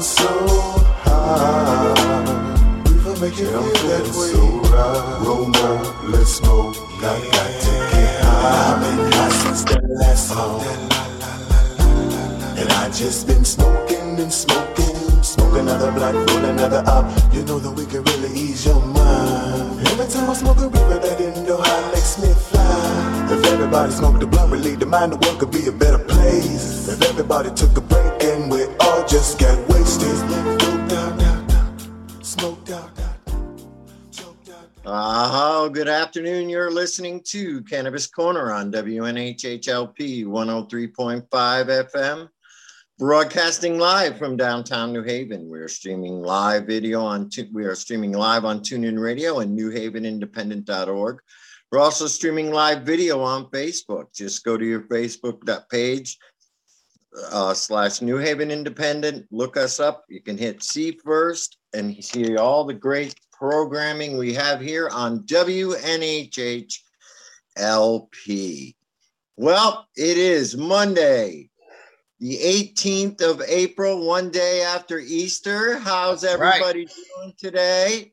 so high. Reefer make you feel that way. So right. Roll more, let's smoke. Got, got to get high. I've been high since the last song. And I just been smoking and smoking. Smoke another blunt, roll another up. You know that we can really ease your mind. Every time I smoke a reefer, that indo high makes me fly. If everybody smoked the blunt, relieve the mind, the world could be a better place. If everybody took a break and we all just got wasted. Out. Oh, uh-huh. good afternoon. You're listening to Cannabis Corner on WNHHLP 103.5 FM, broadcasting live from downtown New Haven. We're streaming live video on, we are streaming live on TuneIn Radio and newhavenindependent.org. We're also streaming live video on Facebook. Just go to your Facebook page uh, slash New Haven Independent. Look us up. You can hit see first and see all the great programming we have here on WNHH LP. Well, it is Monday, the 18th of April, one day after Easter. How's That's right. everybody doing today?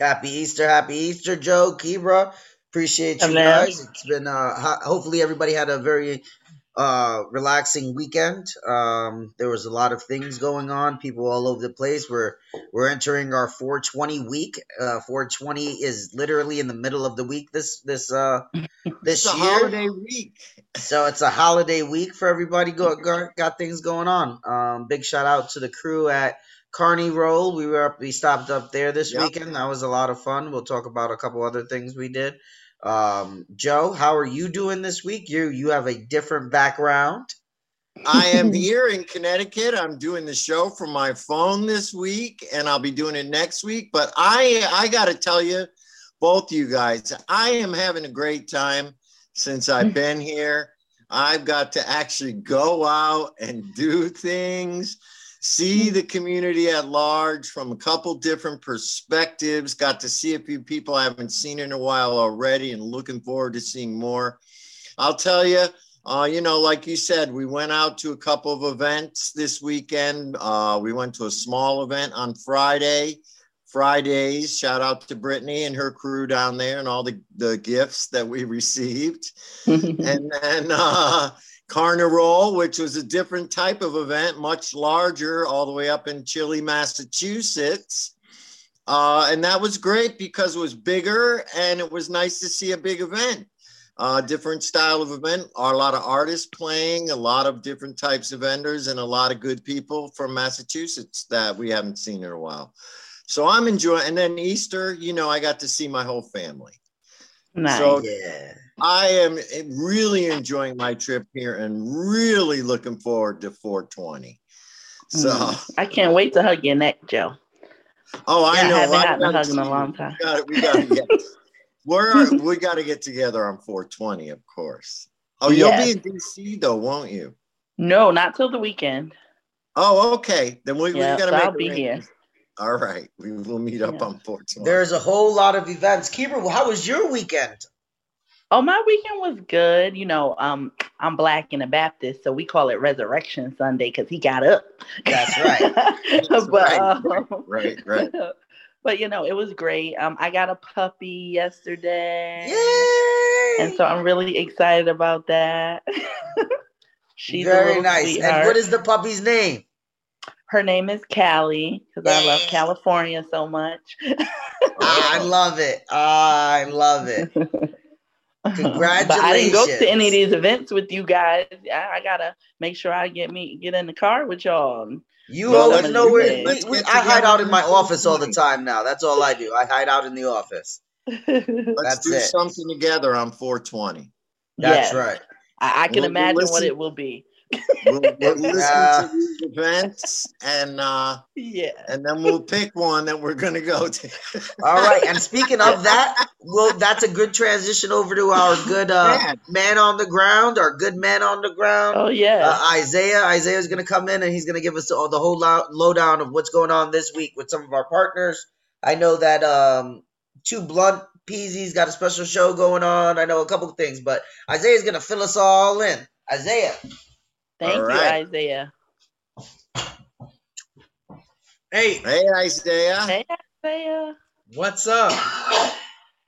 Happy Easter, happy Easter, Joe, Kebra. Appreciate you guys. It's been uh ho- hopefully everybody had a very uh relaxing weekend. Um there was a lot of things going on, people all over the place. We're we're entering our 420 week. Uh 420 is literally in the middle of the week this this uh this It's a year. holiday week. So it's a holiday week for everybody. Go, go got things going on. Um, big shout out to the crew at Carney Roll. We were up, we stopped up there this Yep. weekend. That was a lot of fun. We'll talk about a couple other things we did. Um, Joe, how are you doing this week? You you have a different background. I am here in Connecticut. I'm doing the show from my phone this week, and I'll be doing it next week. But I, I got to tell you, both you guys, I am having a great time since I've been here. I've got to actually go out and do things, see the community at large from a couple different perspectives. Got to see a few people I haven't seen in a while already, and looking forward to seeing more. I'll tell you, uh, you know, like you said, we went out to a couple of events this weekend. Uh, we went to a small event on Friday. Fridays, shout out to Brittany and her crew down there and all the, the gifts that we received. and then uh, Carnival, which was a different type of event, much larger, all the way up in Chile, Massachusetts. Uh, and that was great because it was bigger and it was nice to see a big event uh, different style of event. A lot of artists playing, a lot of different types of vendors, and a lot of good people from Massachusetts that we haven't seen in a while. So I'm enjoying. And then Easter, you know, I got to see my whole family. nice. So- Yeah. I am really enjoying my trip here and really looking forward to 420. So, Mm. I can't wait to hug your neck, Joe. oh, I Yeah, I know. haven't I had a hug in a long time. We got we got to get. We're we got to get together on 420, of course. Oh, you'll be in DC though, won't you? No, not till the weekend. Oh, okay. Then we, Yeah, we got to so make I'll be here. All right, we will meet up Yeah. on 420. There's a whole lot of events. Kebra, how was your weekend? Oh, my weekend was good. You know, um, I'm black and a Baptist, so we call it Resurrection Sunday because he got up. That's right. That's but right, um, right, right. but you know, it was great. Um, I got a puppy yesterday. Yay! And so I'm really excited about that. She's Very nice. sweetheart. And what is the puppy's name? Her name is Callie because I love California so much. I love it. I love it. But I didn't go to any of these events with you guys. I, I gotta make sure I get me get in the car with y'all. You Well, always some know where we, we, I hide out in my office all the time now. That's all I do. I hide out in the office. Let's That's do it. something together on 420. That's Yes. right. I, I can We'll- we'll imagine what it will be. We'll, we'll listen Yeah. to these events and uh, Yeah. and then we'll pick one that we're gonna go to. All right. And speaking of that, well, that's a good transition over to our good uh, Man. man on the ground, our good man on the ground. Oh yeah. uh, Isaiah. Isaiah's going to come in and he's going to give us all the whole low, lowdown of what's going on this week with some of our partners. I know that um, Two Blunt Peasy's got a special show going on. I know a couple of things, but Isaiah's going to fill us all in. Isaiah, Thank all you, right. Isaiah. Hey, Hey, Isaiah. Hey, Isaiah. what's up?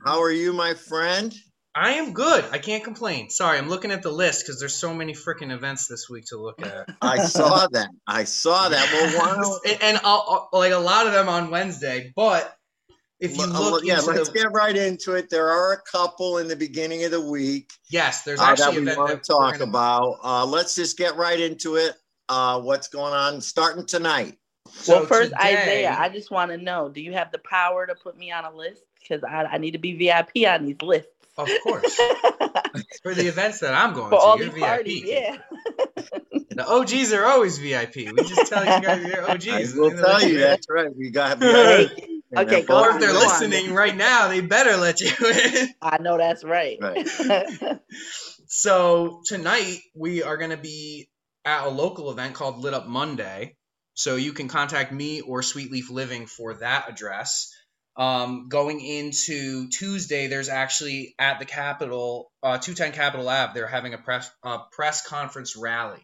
How are you, my friend? I am good. I can't complain. Sorry, I'm looking at the list because there's so many freaking events this week to look at. I saw that. I saw that. Well, why and, and I'll, I'll- like a lot of them on Wednesday, but if you Well, look yeah, into let's the get right into it. There are a couple in the beginning of the week yes, there's uh, that actually we an event want to talk gonna- about. Uh, let's just get right into it. Uh, what's going on starting tonight? So well, first, today- Isaiah, I just want to know: Do you have the power to put me on a list? Because I, I need to be VIP on these lists. Of course, for the events that I'm going For to, all you're these VIP. parties, yeah. The OGs are always VIP. We just tell you guys you're OGs. We'll tell you in. that's right. We got VIP. okay, go Or if they're Go on. listening right now, they better let you in. I know that's right. Right. So tonight we are going to be at a local event called Lit Up Monday. So you can contact me or Sweet Leaf Living for that address. Um, going into Tuesday, there's actually at the Capitol, uh, 210 Capitol Lab, they're having a press uh, press conference rally.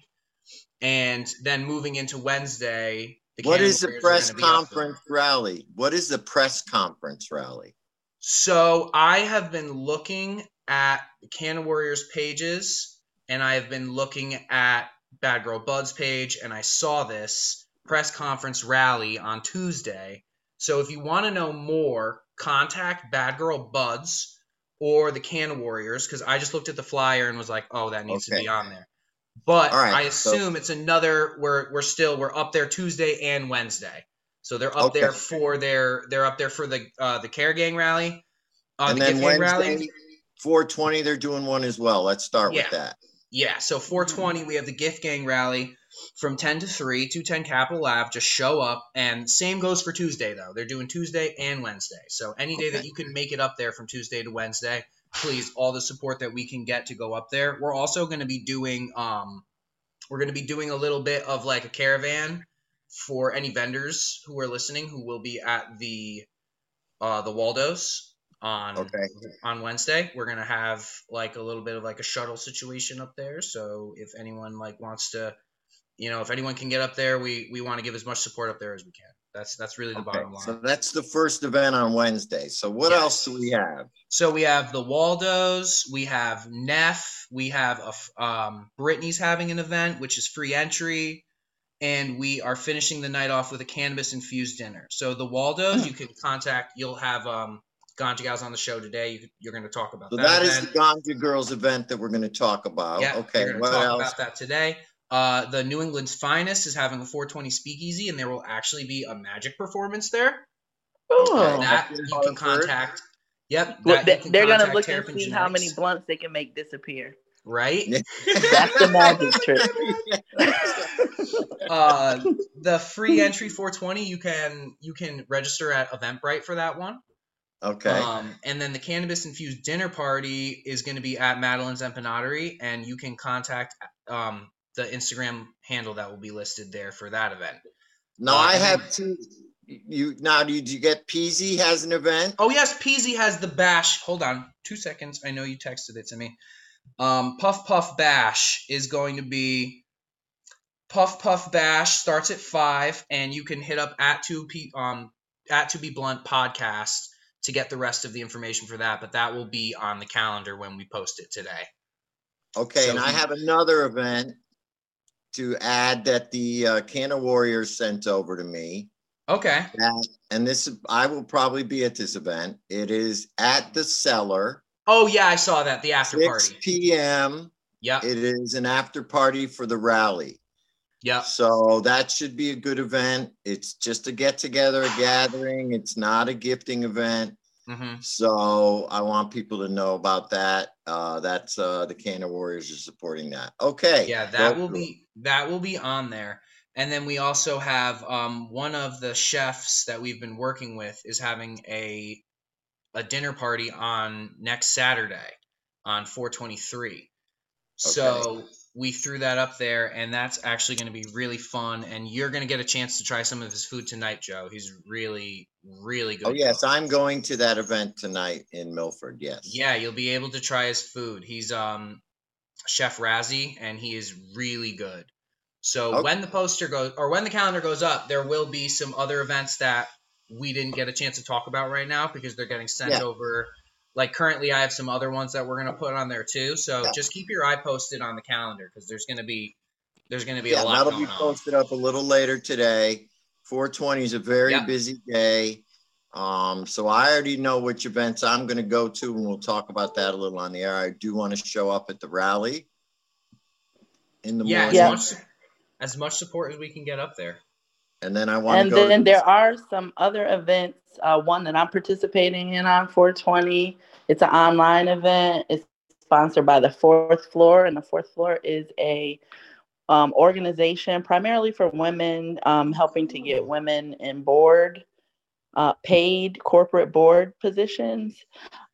And then moving into Wednesday, what Cannon the press gonna be up there. conference rally? What is the press conference rally? So I have been looking at Canna Warriors pages, and I have been looking at Bad Girl Bud's page, and I saw this press conference rally on Tuesday. So if you want to know more, contact Bad Girl Buds or the Canna Warriors, because I just looked at the flyer and was like, oh, that needs to be on there. But right, I so- assume it's another. We're we're still we're up there Tuesday and Wednesday. So they're up Okay. there for their they're up there for the uh, the Care Gang rally, uh, and the then Wednesday, rally. 420, they're doing one as well. Let's start Yeah. with that. Yeah, so 420 we have the Gift Gang rally from 10 to 3, 210 Capitol Ave. Just show up, and same goes for Tuesday though. They're doing Tuesday and Wednesday. So any day that you can make it up there from Tuesday to Wednesday, please all the support that we can get to go up there. We're also going to be doing um we're going to be doing a little bit of like a caravan for any vendors who are listening who will be at the uh the Waldos on Okay. on Wednesday. We're gonna have like a little bit of like a shuttle situation up there. So if anyone like wants to, you know, if anyone can get up there, we we want to give as much support up there as we can. That's that's really the Okay, bottom line. so that's the first event on Wednesday. So what Yes. else do we have? So we have the Waldos, we have Neff, we have a um, Brittany's having an event which is free entry, and we are finishing the night off with a cannabis infused dinner. So the Waldos, you can contact. You'll have um, Ganja Gals on the show today. You, you're going to talk about So that. that is event. the Ganja Girls event that we're going to talk about. Yeah, okay. we're gonna What talk else? about that today. Uh, the New England's Finest is having a 420 speakeasy, and there will actually be a magic performance there. Oh. That you can Hartford. contact. Yep, Well, that they, they're gonna contact look and Terrapin see how many blunts they can make disappear. right? That's the magic trick. uh, the free entry 420 you can you can register at Eventbrite for that one. okay. Um, and then the cannabis infused dinner party is going to be at Madeline's Empanadery, and you can contact um, the Instagram handle that will be listed there for that event. now uh, I have two. You now did you get Peasy has an event? Oh yes, Peasy has the bash. Hold on, two seconds. I know you texted it to me. Um, Puff Puff Bash is going to be Puff Puff Bash starts at five, and you can hit up at two p um at to be blunt podcast to get the rest of the information for that. But that will be on the calendar when we post it today. Okay, So and I have another event to add that the uh, Canna Warriors sent over to me. Okay. That, and this I will probably be at this event. It is at the cellar, Oh yeah, I saw that the after 6 party. p.m. Yep. It is an after party for the rally. Yeah. So that should be a good event. It's just a get together, a gathering. It's not a gifting event. hmm So I want people to know about that. Uh, that's uh, the Canna Warriors are supporting that. Okay. Yeah, that will be that will be on there. And then we also have um, one of the chefs that we've been working with is having a a dinner party on next Saturday on 423. Okay. So we threw that up there, and that's actually going to be really fun. And you're going to get a chance to try some of his food tonight, Joe. He's really, really good. Oh yes, cook. I'm going to that event tonight in Milford. Yes. Yeah, you'll be able to try his food. He's um Chef Razzie, and he is really good. So Okay. when the poster goes or when the calendar goes up, there will be some other events that we didn't get a chance to talk about right now because they're getting sent Yeah. over. Like currently, I have some other ones that we're gonna put on there too. So Yeah. just keep your eye posted on the calendar because there's gonna be there's gonna be Yeah, a lot of that'll be on. posted up a little later today. 420 is a very busy day. Um, so I already know which events I'm going to go to, and we'll talk about that a little on the air. I do want to show up at the rally in the Yeah, as morning, Yeah. much as much support as we can get up there. and then I want And to go. then to- there are some other events. Uh, one that I'm participating in on 420. It's an online event. It's sponsored by the Fourth Floor, and the Fourth Floor is a um, organization primarily for women, um, helping to get women in board, uh, paid corporate board positions.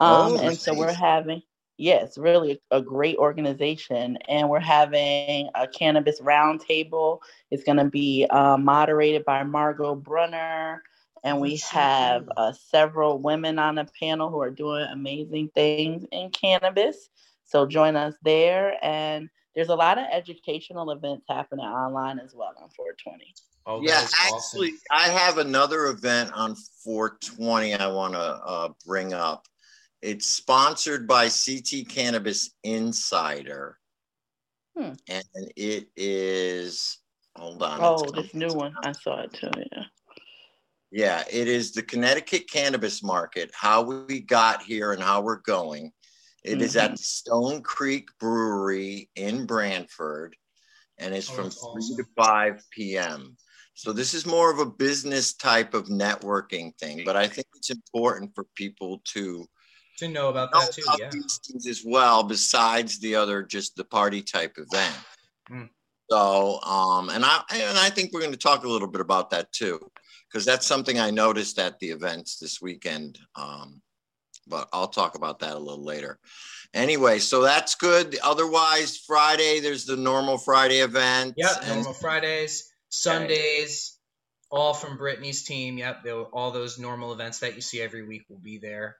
Um, Oh, and so we're having, yes, really a great organization, and we're having a cannabis roundtable. It's going to be uh, moderated by Margot Brunner. And we have uh, several women on the panel who are doing amazing things in cannabis. So join us there. And there's a lot of educational events happening online as well on 420. Oh, yeah, is awesome. actually, I have another event on 420 I want to uh, bring up. It's sponsored by CT Cannabis Insider. Hmm. And it is, hold on. Oh, this new one. I saw it too. Yeah. Yeah, it is the Connecticut cannabis market, how we got here and how we're going. It is Mm-hmm. at Stony Creek Brewery in Branford, and it's Oh, from 3 awesome. to 5 p.m. So this is more of a business type of networking thing, but I think it's important for people to To know about know that too, about yeah. these things as well, besides the other just the party type event. Hmm. So, um, and I and I think we're going to talk a little bit about that too, because that's something I noticed at the events this weekend. Um, but I'll talk about that a little later. Anyway, so that's good. Otherwise, Friday there's the normal Friday event. Yep, and normal Fridays, Sundays, all from Brittany's team. Yep, all those normal events that you see every week will be there.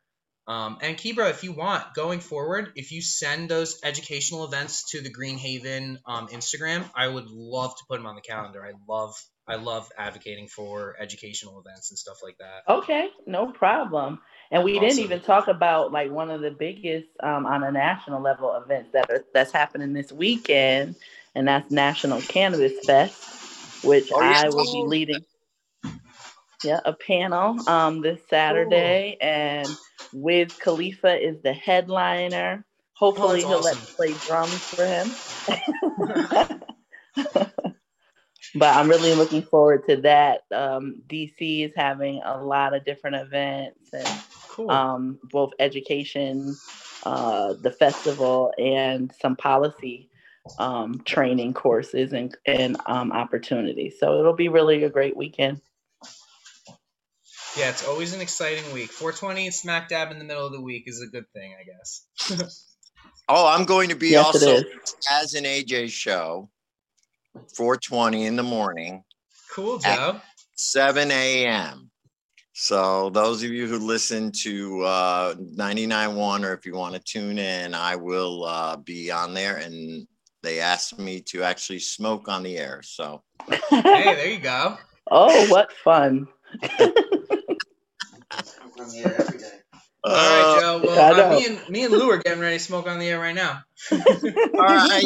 Um, and Kebra, if you want, going forward, if you send those educational events to the Green Haven um, Instagram, I would love to put them on the calendar. I love, I love advocating for educational events and stuff like that. Okay, no problem. And we didn't even talk about like one of the biggest um, on a national level events that are that's happening this weekend, and that's National Cannabis Fest, which Oh, yeah. I will be leading. Yeah, a panel um, this Saturday, and Wiz Khalifa is the headliner. Hopefully, that's he'll let me play drums for him. but I'm really looking forward to that. Um, DC is having a lot of different events and Cool. um, both education, uh, the festival, and some policy um, training courses and, and um, opportunities. So it'll be really a great weekend. yeah, it's always an exciting week. 420 smack dab in the middle of the week is a good thing, I guess. oh, I'm going to be Yes, also as an AJ show, 420 in the morning. Cool, Joe. 7 a.m. So those of you who listen to uh, 99.1 or if you want to tune in, I will uh, be on there. And they asked me to actually smoke on the air. So Hey, there you go. oh, what fun! I'm here every day. All right, Uh, Joe. I Well, uh, me and me and Lou are getting ready to smoke on the air right now. all right.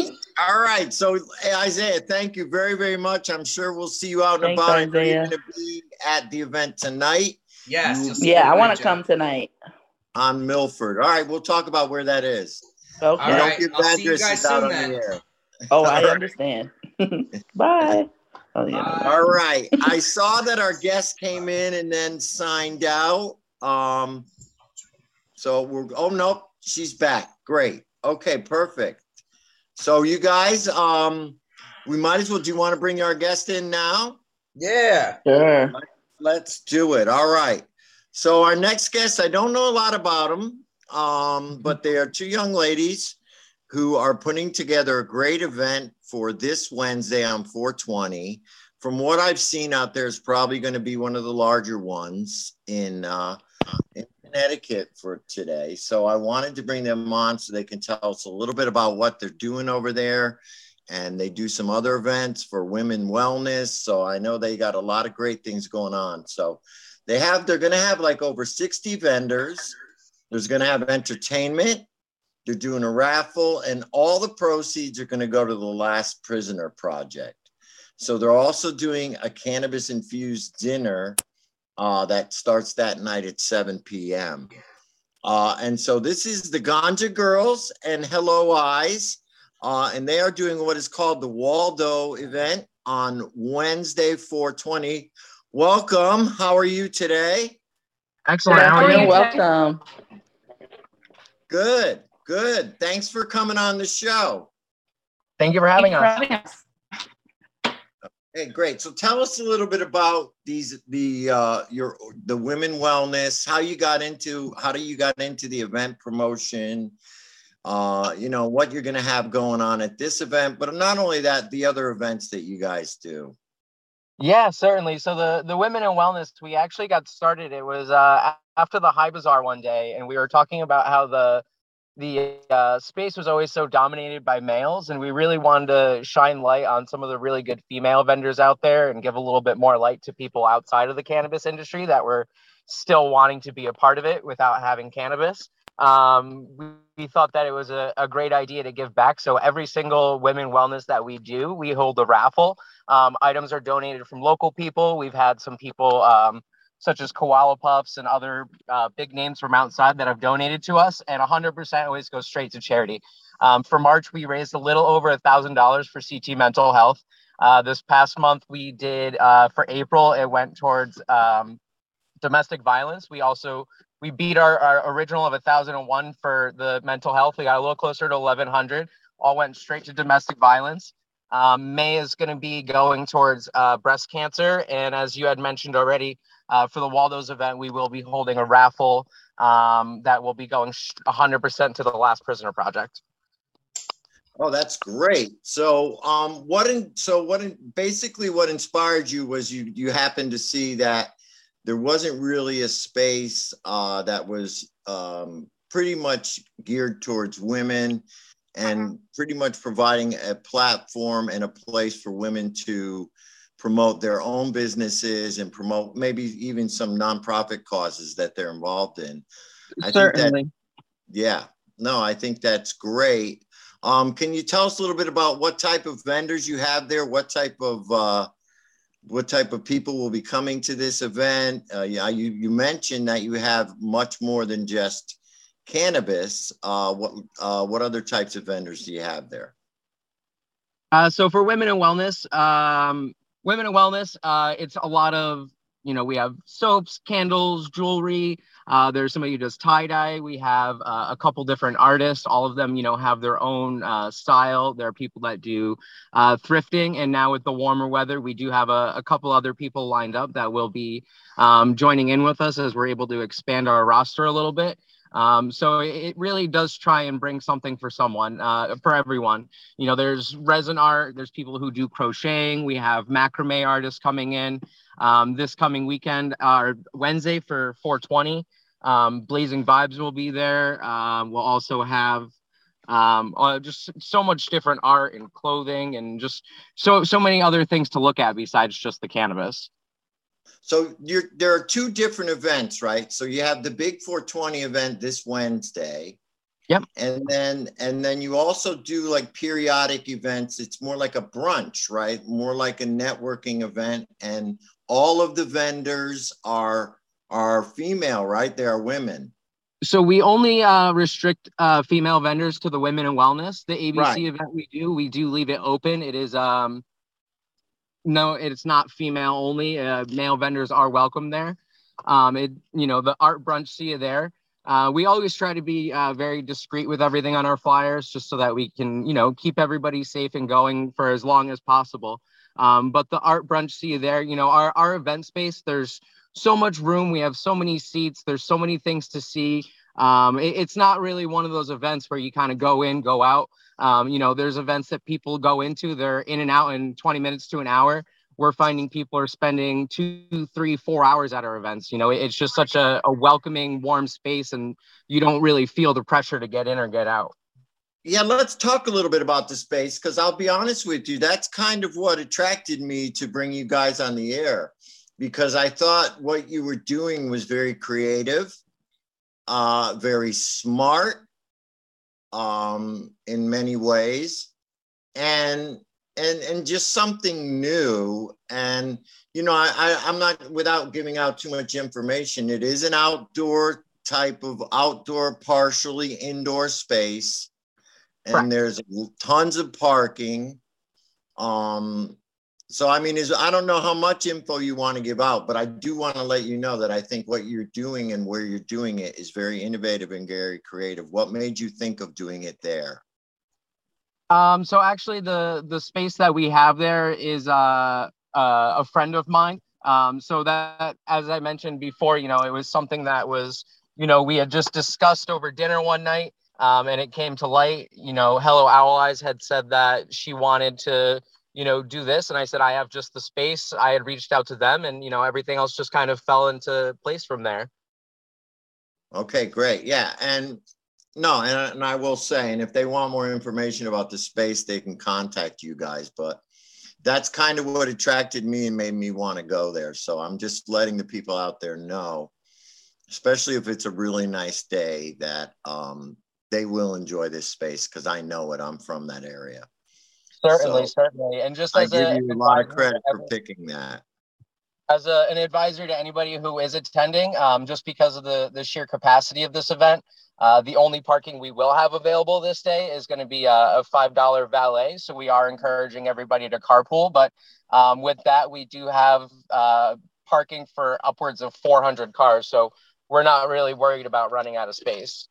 All right. So hey, Isaiah, thank you very, very much. I'm sure we'll see you out and Thanks, about. Are you Isaiah. going to be at the event tonight Yes. you'll Yeah, I want to come tonight. on Milford? All right. We'll talk about where that is. Okay. All We right. don't I'll see you guys soon then. Oh, I understand. Bye. Oh, yeah. Bye. All right. I saw that our guest came in and then signed out. Um, so we're, oh, nope, she's back. Great. Okay, perfect. So you guys, um, we might as well, do you want to bring our guest in now? Yeah. Sure. Let's do it. All right. So our next guest, I don't know a lot about them, um, but they are two young ladies who are putting together a great event for this Wednesday on 420. From what I've seen out there, is probably going to be one of the larger ones in, uh, in Connecticut for today. So I wanted to bring them on so they can tell us a little bit about what they're doing over there and they do some other events for women wellness. So I know they got a lot of great things going on. So they have, they're going to have like over 60 vendors. There's going to have entertainment. They're doing a raffle, and all the proceeds are going to go to the Last Prisoner Project. So they're also doing a cannabis infused dinner uh, that starts that night at 7 p.m. Uh, and so this is the Ganja Girls and Hello Eyes. Uh, and they are doing what is called the Waldo event on Wednesday, 420. Welcome. How are you today? Excellent. How are you? Welcome. Good, good. Thanks for coming on the show. Thank you for having us. Having us. Hey, great. So tell us a little bit about these the uh your the women wellness, how you got into how do you got into the event promotion, uh, you know, what you're gonna have going on at this event, but not only that, the other events that you guys do. Yeah, certainly. So the the women in wellness, we actually got started. It was uh, after the High Bazaar one day, and we were talking about how the the uh, space was always so dominated by males, and we really wanted to shine light on some of the really good female vendors out there and give a little bit more light to people outside of the cannabis industry that were still wanting to be a part of it without having cannabis. Um, we, we thought that it was a, a great idea to give back. So every single women wellness that we do, we hold a raffle. Um, items are donated from local people. We've had some people um, such as Koala Puffs and other uh, big names from outside that have donated to us, and 100% always goes straight to charity. Um, for March, we raised a little over a thousand dollars for CT Mental Health. Uh, this past month, we did uh, for April. It went towards um, domestic violence. We also we beat our, our original of 1001 for the mental health. We got a little closer to 1100. All went straight to domestic violence. Um, May is going to be going towards uh, breast cancer, and as you had mentioned already, uh, for the Waldo's event, we will be holding a raffle um, that will be going 100% to the Last Prisoner Project. Oh, that's great. So, um, what in so what in basically what inspired you was you you happened to see that there wasn't really a space uh, that was um, pretty much geared towards women and pretty much providing a platform and a place for women to promote their own businesses and promote maybe even some nonprofit causes that they're involved in. I Certainly. Think that, yeah, no, I think that's great. Um, can you tell us a little bit about what type of vendors you have there? What type of uh, what type of people will be coming to this event? Uh, yeah, you you mentioned that you have much more than just cannabis. Uh, what uh, what other types of vendors do you have there? Uh, so for women in wellness, um, women in wellness uh, it's a lot of you know we have soaps candles jewelry. Uh, there's somebody who does tie-dye. We have uh, a couple different artists. All of them you know have their own style. There are people that do thrifting. And now with the warmer weather we do have a, a couple other people lined up that will be um, joining in with us as we're able to expand our roster a little bit um, so it really does try and bring something for someone, uh, for everyone. You know, there's resin art, there's people who do crocheting. We have macrame artists coming in um, this coming weekend, or Wednesday for 420. Um, Blazing Vibes will be there. Um, we'll also have um, uh, just so much different art and clothing and just so so many other things to look at besides just the cannabis. So you're, there are two different events, right? So you have the big 420 event this Wednesday. Yep. And then and then you also do like periodic events. It's more like a brunch, right? More like a networking event. And all of the vendors are are female, right? They are women. So we only uh, restrict uh, female vendors to the women in wellness. The ABC Right. event we do, we do leave it open. It is um, no, it's not female only. Uh, male vendors are welcome there. Um, it you know the art brunch. See you there. Uh, we always try to be uh, very discreet with everything on our flyers, just so that we can you know keep everybody safe and going for as long as possible. Um, but the art brunch. See you there. You know our our event space. There's so much room. We have so many seats. There's so many things to see. Um, it- it's not really one of those events where you kind of go in, go out. Um, you know, there's events that people go into, they're in and out in 20 minutes to an hour. We're finding people are spending two, three, four hours at our events. You know, it's just such a, a welcoming, warm space, and you don't really feel the pressure to get in or get out. yeah, let's talk a little bit about the space because I'll be honest with you, that's kind of what attracted me to bring you guys on the air because I thought what you were doing was very creative, uh, very smart um, in many ways, and and and just something new. And you know, I, I I'm not without giving out too much information. It is an outdoor type of outdoor, partially indoor space and right. there's tons of parking. Um, so I mean, is I don't know how much info you want to give out, but I do want to let you know that I think what you're doing and where you're doing it is very innovative and very creative. What made you think of doing it there? Um, so actually, the the space that we have there is uh, uh, a friend of mine. Um, so that, as I mentioned before, you know, it was something that was, you know, we had just discussed over dinner one night um, and it came to light. You know, Hello Owl Eyes had said that she wanted to, you know, do this, and I said I have just the space. I had reached out to them, and you know, everything else just kind of fell into place from there. Okay, great. Yeah, and no, and, and I will say, and if they want more information about the space, they can contact you guys. But that's kind of what attracted me and made me want to go there. So I'm just letting the people out there know, especially if it's a really nice day, that um, they will enjoy this space because I know it. I'm from that area. Certainly, so certainly. And just I give a, you a lot of credit for picking that. As a, an advisor to anybody who is attending, um, just because of the, the sheer capacity of this event, uh, the only parking we will have available this day is going to be a, a $5 valet. So we are encouraging everybody to carpool. But um, with that, we do have uh, parking for upwards of 400 cars. So we're not really worried about running out of space.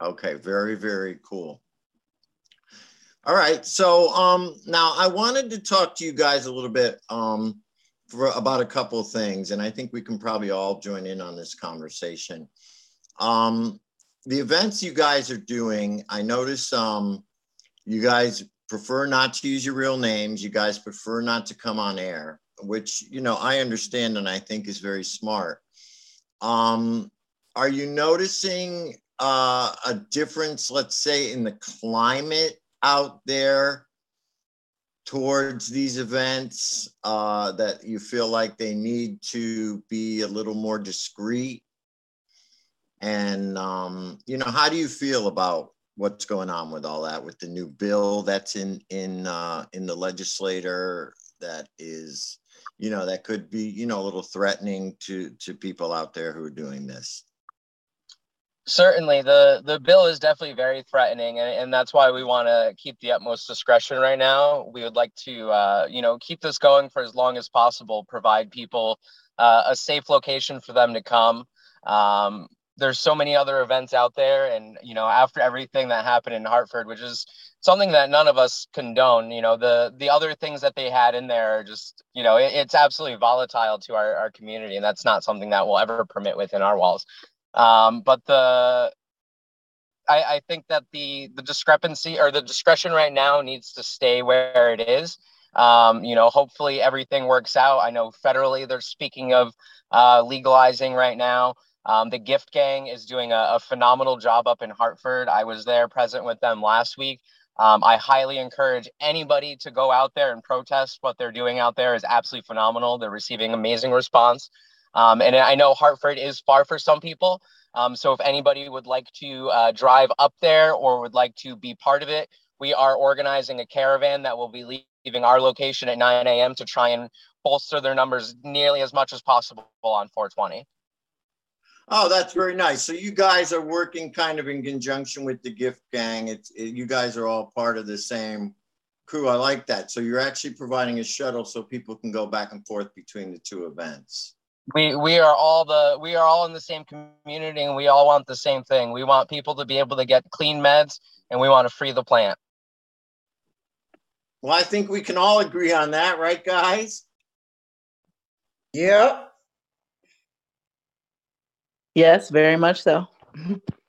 Okay, very, very cool. All right, so um, now I wanted to talk to you guys a little bit um, for about a couple of things, and I think we can probably all join in on this conversation. Um, the events you guys are doing, I notice um, you guys prefer not to use your real names. You guys prefer not to come on air, which you know I understand and I think is very smart. Um, are you noticing uh, a difference, let's say, in the climate out there towards these events uh, that you feel like they need to be a little more discreet? And, um, you know, how do you feel about what's going on with all that with the new bill that's in in uh, in the legislator that is you know that could be you know a little threatening to to people out there who are doing this certainly the the bill is definitely very threatening and, and that's why we want to keep the utmost discretion right now. We would like to uh, you know keep this going for as long as possible provide people uh, a safe location for them to come. Um, there's so many other events out there and you know after everything that happened in hartford which is something that none of us condone you know the the other things that they had in there are just you know it, it's absolutely volatile to our, our community and that's not something that we'll ever permit within our walls um, but the I, I think that the the discrepancy or the discretion right now needs to stay where it is. Um, you know, hopefully everything works out. I know federally they're speaking of uh, legalizing right now. Um, the Gift Gang is doing a, a, phenomenal job up in Hartford. I was there present with them last week. Um, I highly encourage anybody to go out there and protest. What they're doing out there is absolutely phenomenal. They're receiving amazing response. Um, and I know Hartford is far for some people. Um, so if anybody would like to uh, drive up there or would like to be part of it, we are organizing a caravan that will be leaving our location at 9 a.m. to try and bolster their numbers nearly as much as possible on 420. Oh, that's very nice. So you guys are working kind of in conjunction with the gift gang. It's it, you guys are all part of the same crew. I like that. So you're actually providing a shuttle so people can go back and forth between the two events we we are all the we are all in the same community and we all want the same thing. We want people to be able to get clean meds and we want to free the plant. Well i think we can all agree on that right guys? Yeah. Yes very much so.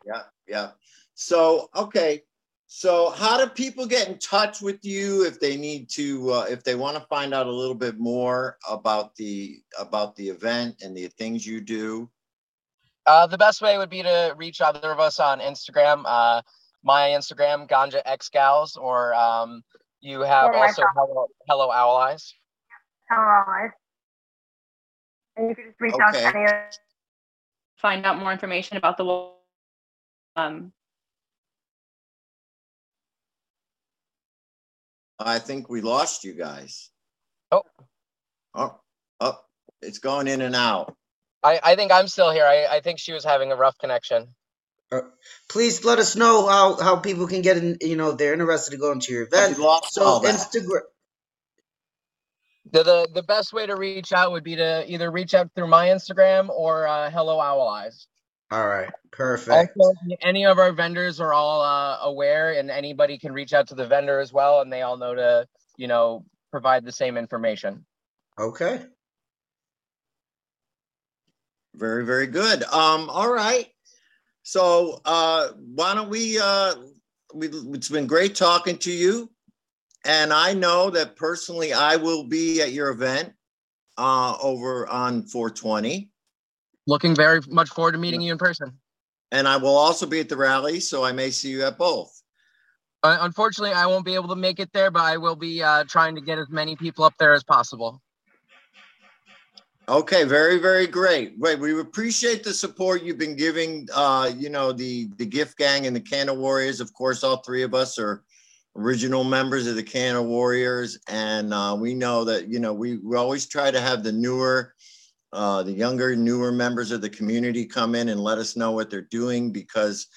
Yeah yeah. So okay so, how do people get in touch with you if they need to, uh, if they want to find out a little bit more about the about the event and the things you do? Uh, the best way would be to reach either of us on Instagram. Uh, my Instagram, Ganja X Gals, or um, you have Or also myself. Hello, Hello Owl Eyes. Hello, allies. And you can just reach out to any of us, Find out more information about the um, I think we lost you guys. Oh. Oh, oh, it's going in and out. I, I think I'm still here. I, I think she was having a rough connection. Please let us know how, how people can get in. You know, they're interested to go into your event. So. Instagram. The, the the best way to reach out would be to either reach out through my Instagram or uh, Hello Owl Eyes. All right, perfect. Also, any of our vendors are all uh, aware, and anybody can reach out to the vendor as well, and they all know to you know provide the same information. Okay. Very, very good. Um, all right. So uh why don't we uh we it's been great talking to you. And I know that personally I will be at your event uh over on 420. Looking very much forward to meeting you in person. And I will also be at the rally, so I may see you at both. Uh, unfortunately, I won't be able to make it there, but I will be uh, trying to get as many people up there as possible. Okay, very, very great. Right, we appreciate the support you've been giving. Uh, you know, the the Gift Gang and the Canna Warriors. Of course, all three of us are original members of the Canna Warriors, and uh, we know that you know we we always try to have the newer, uh, the younger, newer members of the community come in and let us know what they're doing because,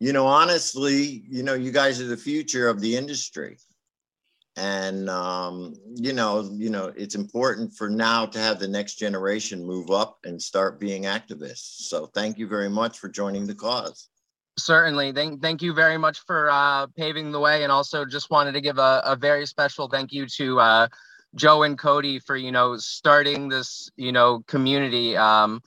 you know, honestly, you know, you guys are the future of the industry. And um, you know you know it's important for now to have the next generation move up and start being activists. So thank you very much for joining the cause. Certainly. Thank thank you very much for uh, paving the way, and also just wanted to give a, a very special thank you to uh, Joe and Cody for you know starting this you know community. Um,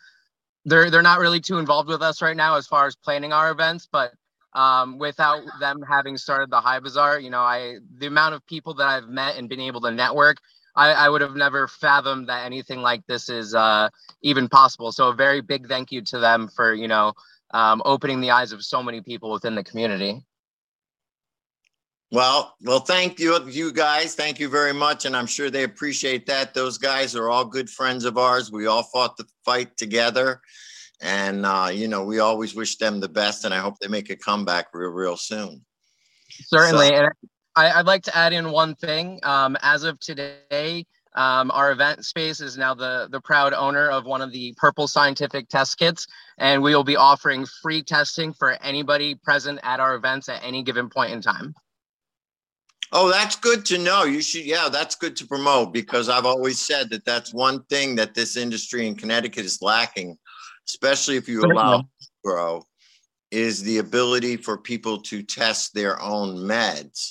they're they're not really too involved with us right now as far as planning our events, but um, without them having started the High Bazaar, you know, I the amount of people that I've met and been able to network, I, I would have never fathomed that anything like this is uh, even possible. So a very big thank you to them for you know um, opening the eyes of so many people within the community. Well well thank you you guys thank you very much and i'm sure they appreciate that those guys are all good friends of ours we all fought the fight together and uh, you know we always wish them the best and i hope they make a comeback real real soon Certainly, So- and I, I'd like to add in one thing. Um, as of today, um, our event space is now the the proud owner of one of the Purpl Scientific Test Kits, and we will be offering free testing for anybody present at our events at any given point in time. Oh, that's good to know. You should, yeah, that's good to promote because I've always said that that's one thing that this industry in Connecticut is lacking, especially if you allow grow, is the ability for people to test their own meds.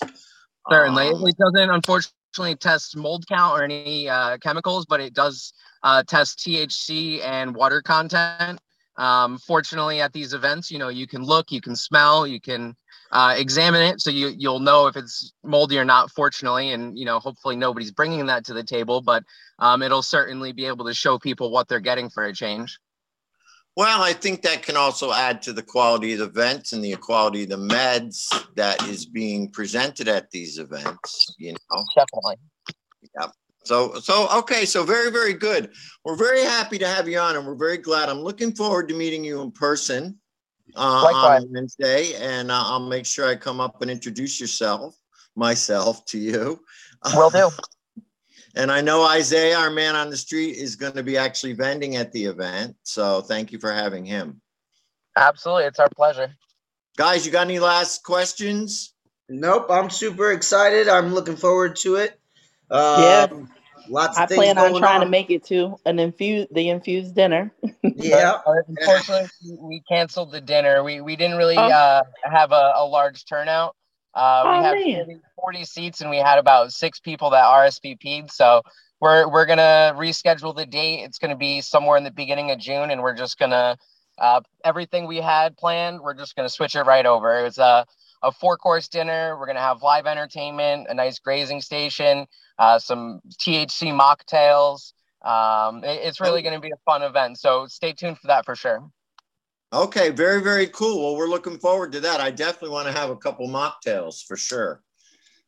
Certainly, Um, it doesn't unfortunately test mold count or any uh, chemicals, but it does uh, test THC and water content. Um, fortunately, at these events, you know, you can look, you can smell, you can uh, examine it, so you you'll know if it's moldy or not. Fortunately, and you know, hopefully nobody's bringing that to the table, but um, it'll certainly be able to show people what they're getting for a change. Well, I think that can also add to the quality of the events and the quality of the meds that is being presented at these events, you know. Definitely. So, so okay, so very, very good. We're very happy to have you on, and we're very glad. I'm looking forward to meeting you in person uh, on Wednesday, and uh, I'll make sure I come up and introduce yourself, myself, to you. Will do. And I know Isaiah, our man on the street, is going to be actually vending at the event. So, thank you for having him, Absolutely, it's our pleasure. guys. You got any last questions? Nope, I'm super excited. I'm looking forward to it. Um, Yes. Lots of I things plan on trying on. to make it to an infused the infused dinner. yeah. Uh, Unfortunately, we canceled the dinner. We we didn't really Oh. uh, have a, a large turnout. Uh, Oh, we had 40, 40 seats, and we had about six people that RSVP'd. So we're we're gonna reschedule the date. It's gonna be somewhere in the beginning of June, and we're just gonna uh, everything we had planned. We're just gonna switch it right over. It was a a four course dinner. We're gonna have live entertainment, a nice grazing station, uh, some THC mocktails. Um, it- it's really Oh. going to be a fun event. So stay tuned for that for sure. Okay, very, very cool. Well, we're looking forward to that. I definitely want to have a couple mocktails for sure.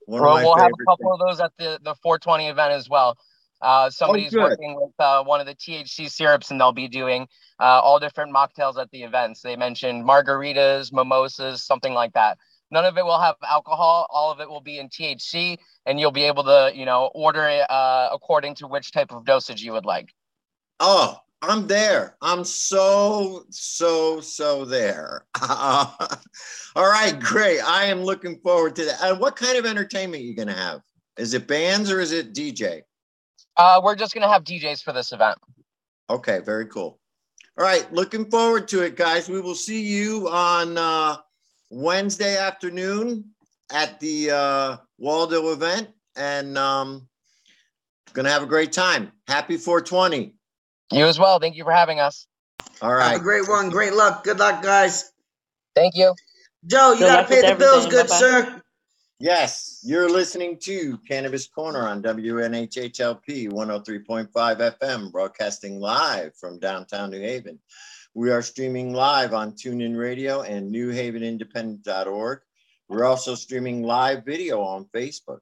One Well, we'll have a couple of those at the the 420 event as well. Uh, somebody's good. working with uh, one of the THC syrups, and they'll be doing uh, all different mocktails at the events. They mentioned margaritas, mimosas, something like that. None of it will have alcohol. All of it will be in THC, and you'll be able to, you know, order it uh, according to which type of dosage you would like. Oh, I'm there. I'm so, so, so there. All right, great. I am looking forward to that. And what kind of entertainment you going to have? Is it bands or is it DJ? Uh, we're just gonna have DJs for this event. Okay, very cool. All right, looking forward to it, guys. We will see you on uh, Wednesday afternoon at the uh, Waldo event, and um, gonna have a great time. Happy 420. You as well. Thank you for having us. All right. Have a great one. Great luck. Good luck, guys. Thank you. Joe, you Good gotta pay with the bills, good Bye-bye. sir. Yes, you're listening to Cannabis Corner on WNHHLP 103.5 FM, broadcasting live from downtown New Haven. We are streaming live on TuneIn Radio and NewHavenIndependent.org. We're also streaming live video on Facebook.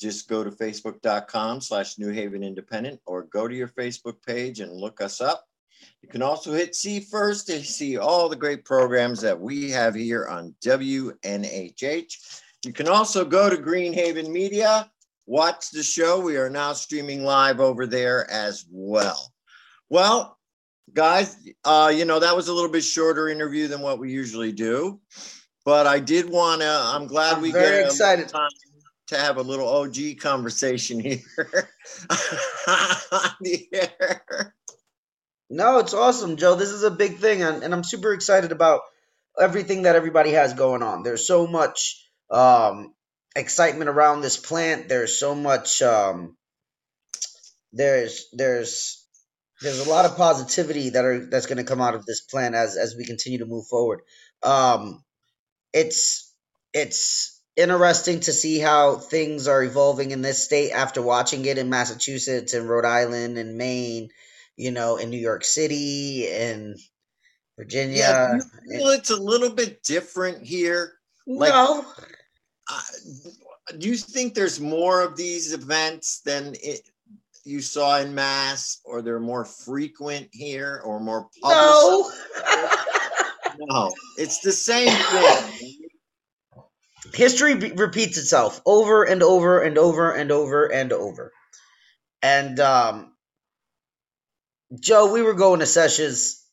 Just go to facebook.com slash New Haven Independent or go to your Facebook page and look us up. You can also hit see first to see all the great programs that we have here on WNHH. You can also go to Greenhaven Media, watch the show. We are now streaming live over there as well. Well, guys, uh, you know, that was a little bit shorter interview than what we usually do, but I did want to, I'm glad I'm we very get a excited. time to have a little OG conversation here on the air. No, it's awesome, Joe. This is a big thing, and, and I'm super excited about everything that everybody has going on. There's so much um, excitement around this plant. There's so much. Um, there's there's there's a lot of positivity that are that's going to come out of this plan as as we continue to move forward. Um, it's it's interesting to see how things are evolving in this state after watching it in Massachusetts and Rhode Island and Maine you know, in New York City and Virginia. Yeah, feel it's a little bit different here? like- no, Uh, do you think there's more of these events than it, you saw in Mass, or they're more frequent here, or more public? no. No, it's the same thing. History be- repeats itself over and over and over and over and over. And um, Joe, we were going to sessions,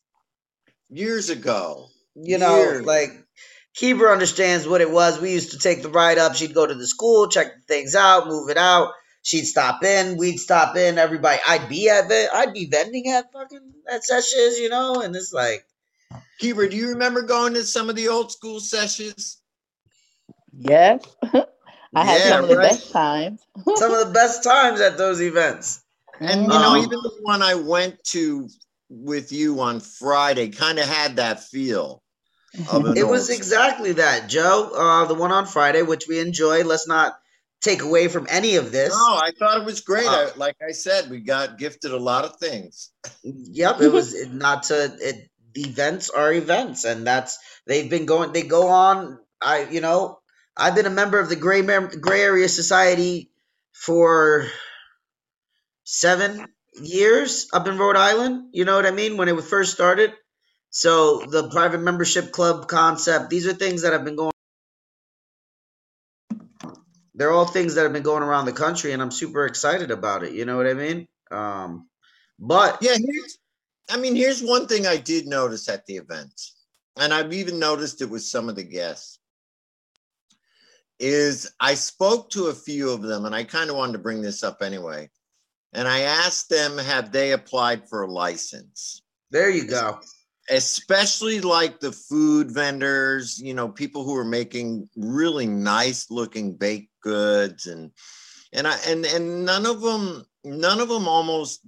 Years ago, you know, Years. like Kebra understands what it was. We used to take the ride up. She'd go to the school, check things out, move it out. She'd stop in. We'd stop in. Everybody, I'd be at, ve- I'd be vending at fucking at sessions, you know. And it's like, Kebra, do you remember going to some of the old school sessions? Yes. I had Yeah, some of the right. best times. some of the best times at those events. And you know, Um, even the one I went to with you on Friday kind of had that feel. It was old- exactly that, Joe. Uh, the one on Friday, which we enjoyed. Let's not take away from any of this. No, I thought it was great. Uh, I, like I said, we got gifted a lot of things. Yep, it was not to. It, events are events, and that's they've been going. They go on. I, you know, I've been a member of the Gray Gray Area Society for seven years up in Rhode Island. You know what I mean? When it was first started. So the private membership club concept. These are things that have been going. They're all things that have been going around the country, and I'm super excited about it. You know what I mean? Um, but Yeah, here's, I mean, here's one thing I did notice at the event, and I've even noticed it with some of the guests. Is I spoke to a few of them, and I kind of wanted to bring this up anyway. And I asked them, have they applied for a license? there you go. Especially like the food vendors, you know, people who are making really nice looking baked goods and and I and and none of them none of them almost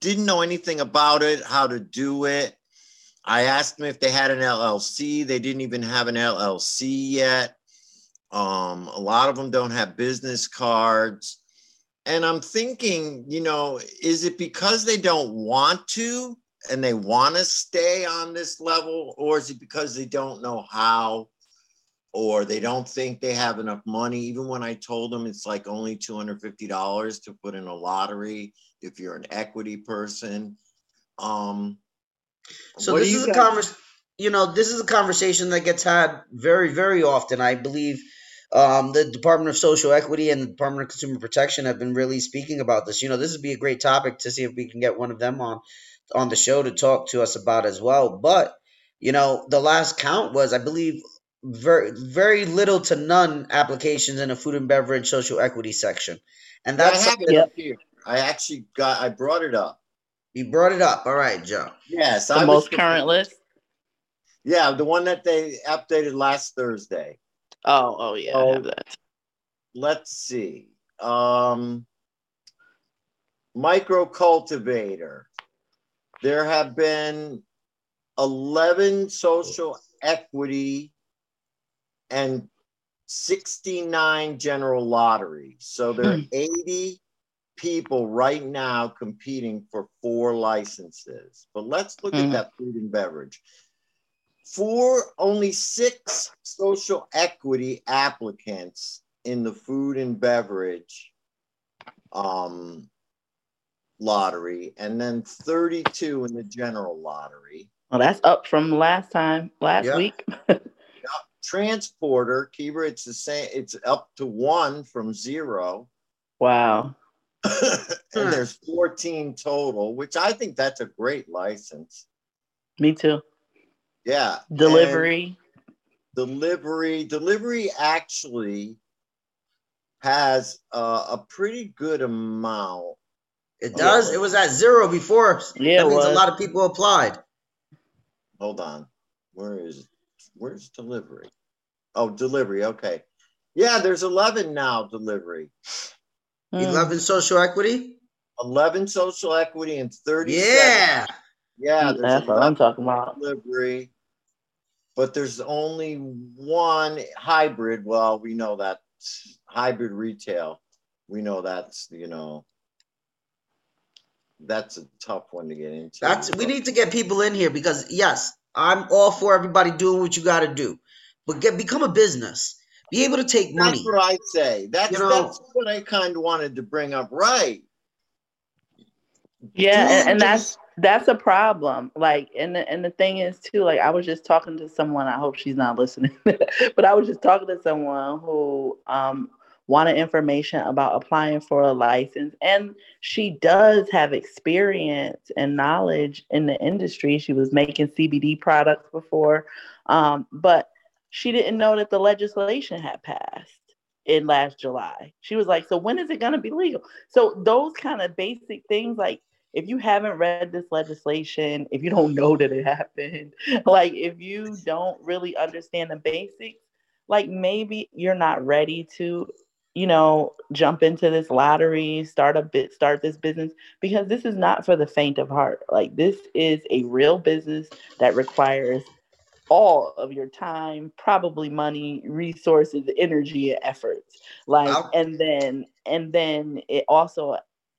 didn't know anything about it, how to do it. I asked them if they had an LLC. They didn't even have an LLC yet. Um, a lot of them don't have business cards. And I'm thinking, you know, is it because they don't want to and they want to stay on this level, or is it because they don't know how, or they don't think they have enough money? Even when I told them it's like only two hundred fifty dollars to put in a lottery if you're an equity person. Um, So this is a guys- convers you know, this is a conversation that gets had very, very often. I believe um, the Department of Social Equity and the Department of Consumer Protection have been really speaking about this. You know, this would be a great topic to see if we can get one of them on on the show to talk to us about as well. But you know, the last count was, I believe, very very little to none applications in a food and beverage social equity section, and I that's have something it up here. I actually got. I brought it up. you brought it up. All right, Joe. Yes, The I most current list. Yeah, the one that they updated last Thursday. Oh, oh yeah, I Oh. have that. let's see. Um, micro cultivator. There have been 11 social equity and 69 general lotteries. So there are 80 people right now competing for four licenses. But let's look at Mhm. that food and beverage. For only six social equity applicants in the food and beverage um, lottery, and then 32 in the general lottery. Well, that's up from last time, last Yeah. week. Transporter, Kiva, it's the same, it's up to one from zero. Wow. and there's 14 total, which I think that's a great license. Me too. Yeah. and Delivery. delivery, delivery actually has uh, a pretty good amount. It does. It was at zero before. Yeah, that it means a lot of people applied. Hold on. Where is where's delivery? Oh, delivery. Okay. Yeah, there's 11 now delivery. Mm. Eleven social equity. 11 social equity and 30. Yeah. Yeah, there's That's what I'm talking about. delivery. But there's only one hybrid. Well, we know that hybrid retail. We know that's, you know, that's a tough one to get into. That's we need to get people in here because yes, I'm all for everybody doing what you got to do, but get become a business. Be able to take money. That's what I say. That's You know- that's what I kind of wanted to bring up. Right. Yeah, and, and that's that's a problem. Like, and the, and the thing is too, like, I was just talking to someone. I hope she's not listening, but I was just talking to someone who um wanted information about applying for a license, and she does have experience and knowledge in the industry. She was making CBD products before, um, but she didn't know that the legislation had passed in last July. She was like, "So when is it going to be legal?" So those kind of basic things, like if you haven't read this legislation, if you don't know that it happened, like if you don't really understand the basics, like maybe you're not ready to, you know, jump into this lottery, start a bit, start this business because this is not for the faint of heart. Like this is a real business that requires all of your time, probably money, resources, energy, and efforts. Like, I'll- and then and then it also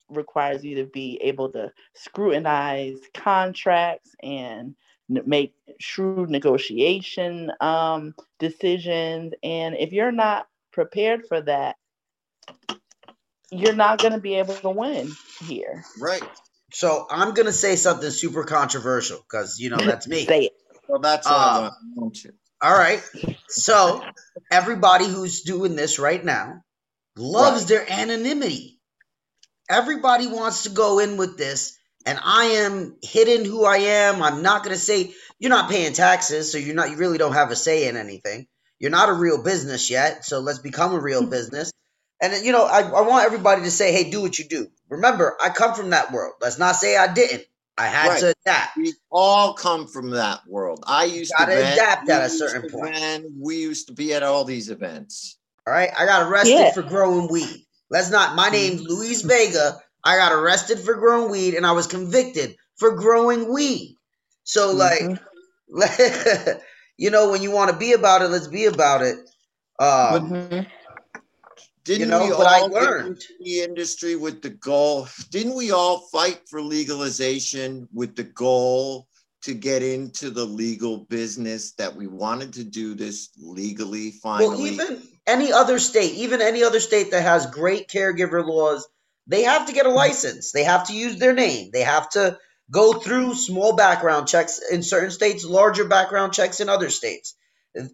requires you to be able to scrutinize contracts and make shrewd negotiation um, decisions. And if you're not prepared for that, you're not going to be able to win here. Right. So I'm gonna say something super controversial because you know that's me. Say it. Well, that's what I Uh, I want you. All right. So everybody who's doing this right now loves Right. their anonymity. Everybody wants to go in with this, and I am hidden who I am. I'm not gonna say you're not paying taxes, so you're not you really don't have a say in anything. You're not a real business yet, so let's become a real business. And you know, I, I want everybody to say, hey, do what you do. Remember, I come from that world. Let's not say I didn't. I had Right. to adapt. We all come from that world. I used Gotta to vent, adapt at a certain point. vent, We used to be at all these events. All right, I got arrested Yeah. for growing weed. Let's not. My name's Luis Vega. I got arrested for growing weed, and I was convicted for growing weed. So, like, Mhm. you know, when you want to be about it, let's be about it. Um, Mhm. Didn't know, we all get into the industry with the goal? Didn't we all fight for legalization with the goal to get into the legal business that we wanted to do this legally finally? Well, even any other state, even any other state that has great caregiver laws, they have to get a license. They have to use their name. They have to go through small background checks in certain states, larger background checks in other states.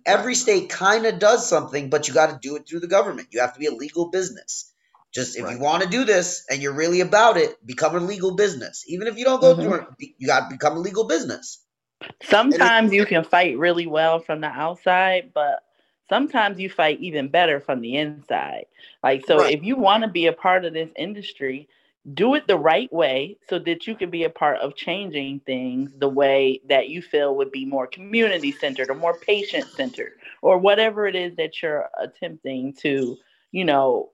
Every state kind of does something, but you got to do it through the government. You have to be a legal business. Just if Right. you want to do this and you're really about it, become a legal business. Even if you don't go Mhm. through it, you got to become a legal business. Sometimes you can fight really well from the outside, but sometimes you fight even better from the inside. Like, so Right. if you want to be a part of this industry, do it the right way so that you can be a part of changing things the way that you feel would be more community centered or more patient centered or whatever it is that you're attempting to, you know,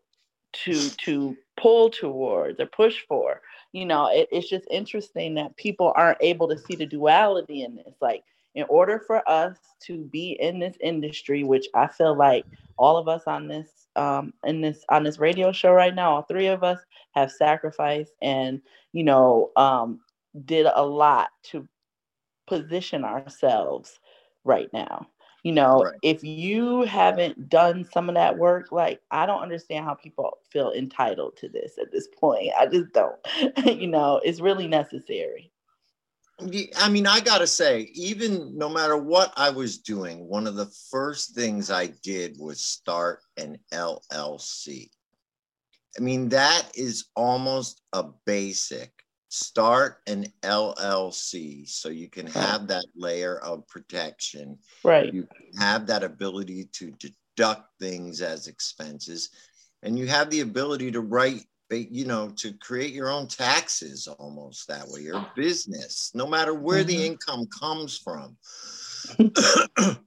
to to pull towards or push for. You know it, it's just interesting that people aren't able to see the duality in this. Like in order for us to be in this industry which i feel like all of us on this um in this on this radio show right now all three of us have sacrificed and you know um did a lot to position ourselves right now. You know Right. if you haven't done some of that work like i don't understand how people feel entitled to this at this point. I just don't. You know it's really necessary I mean, I gotta say, even no matter what I was doing, one of the first things I did was start an LLC. I mean, that is almost a basic. Start an LLC so you can have that layer of protection. right You have that ability to deduct things as expenses, and you have the ability to write, ba- you know, to create your own taxes almost that way, your business, no matter where the Mhm. income comes from.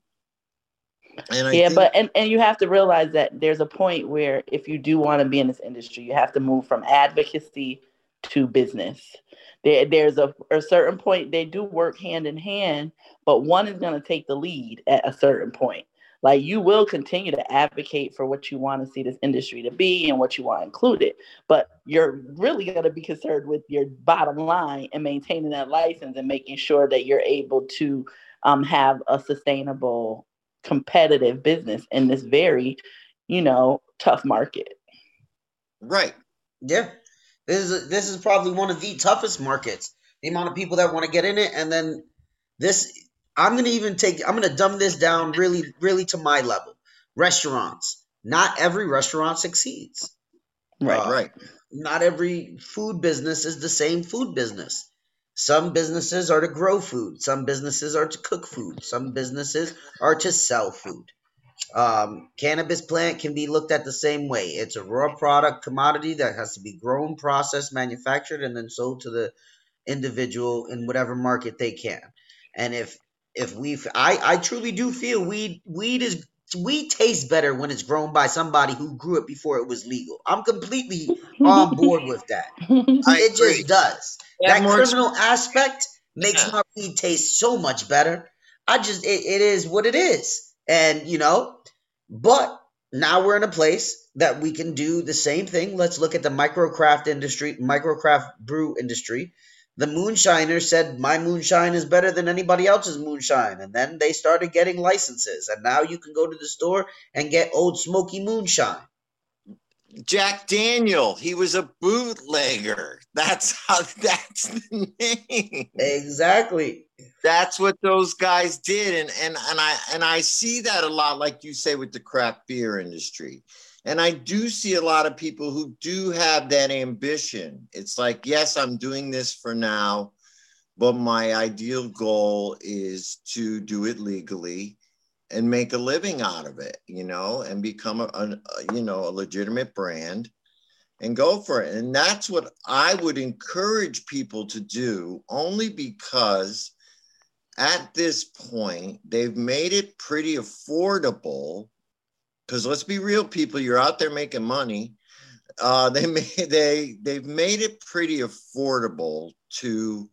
and I yeah think, but and, and you have to realize that there's a point where if you do want to be in this industry you have to move from advocacy to business there, there's a, a certain point they do work hand in hand but one is going to take the lead at a certain point like you will continue to advocate for what you want to see this industry to be and what you want included but you're really going to be concerned with your bottom line and maintaining that license and making sure that you're able to um, have a sustainable competitive business in this very you know tough market right. Yeah, this is this is probably one of the toughest markets. The amount of people that want to get in it, and then this, I'm gonna even take. I'm gonna dumb this down really, really to my level. Restaurants. Not every restaurant succeeds. right Uh, Right. Not every food business is the same food business. Some businesses are to grow food. Some businesses are to cook food. Some businesses are to sell food. Um, cannabis plant can be looked at the same way. It's a raw product commodity that has to be grown, processed, manufactured, and then sold to the individual in whatever market they can. And if if we, I I truly do feel weed weed is weed tastes better when it's grown by somebody who grew it before it was legal. I'm completely on board with that. I it just does. Yeah, that more criminal aspect makes Yeah. my weed taste so much better. I just it, it is what it is. And you know, but now we're in a place that we can do the same thing. Let's look at the microcraft industry, microcraft brew industry. The moonshiner said, My moonshine is better than anybody else's moonshine. And then they started getting licenses. And now you can go to the store and get old smoky moonshine. Jack Daniel, he was a bootlegger. That's how that's the name. Exactly. That's what those guys did. And and and I and I see that a lot, like you say, with the craft beer industry. And I do see a lot of people who do have that ambition. It's like, yes, I'm doing this for now, but my ideal goal is to do it legally and make a living out of it, you know, and become a, a you know a legitimate brand and go for it. And that's what I would encourage people to do, only because at this point they've made it pretty affordable. Because let's be real, people, you're out there making money. Uh, they they they've made it pretty affordable to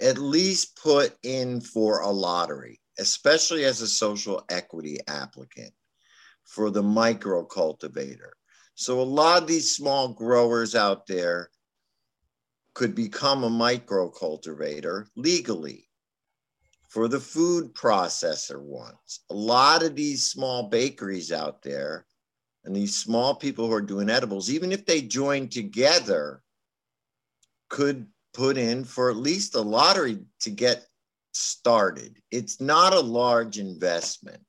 at least put in for a lottery, especially as a social equity applicant for the micro cultivator. So a lot of these small growers out there could become a micro cultivator legally for the food processor ones. A lot of these small bakeries out there and these small people who are doing edibles, even if they join together, could put in for at least a lottery to get started. It's not a large investment.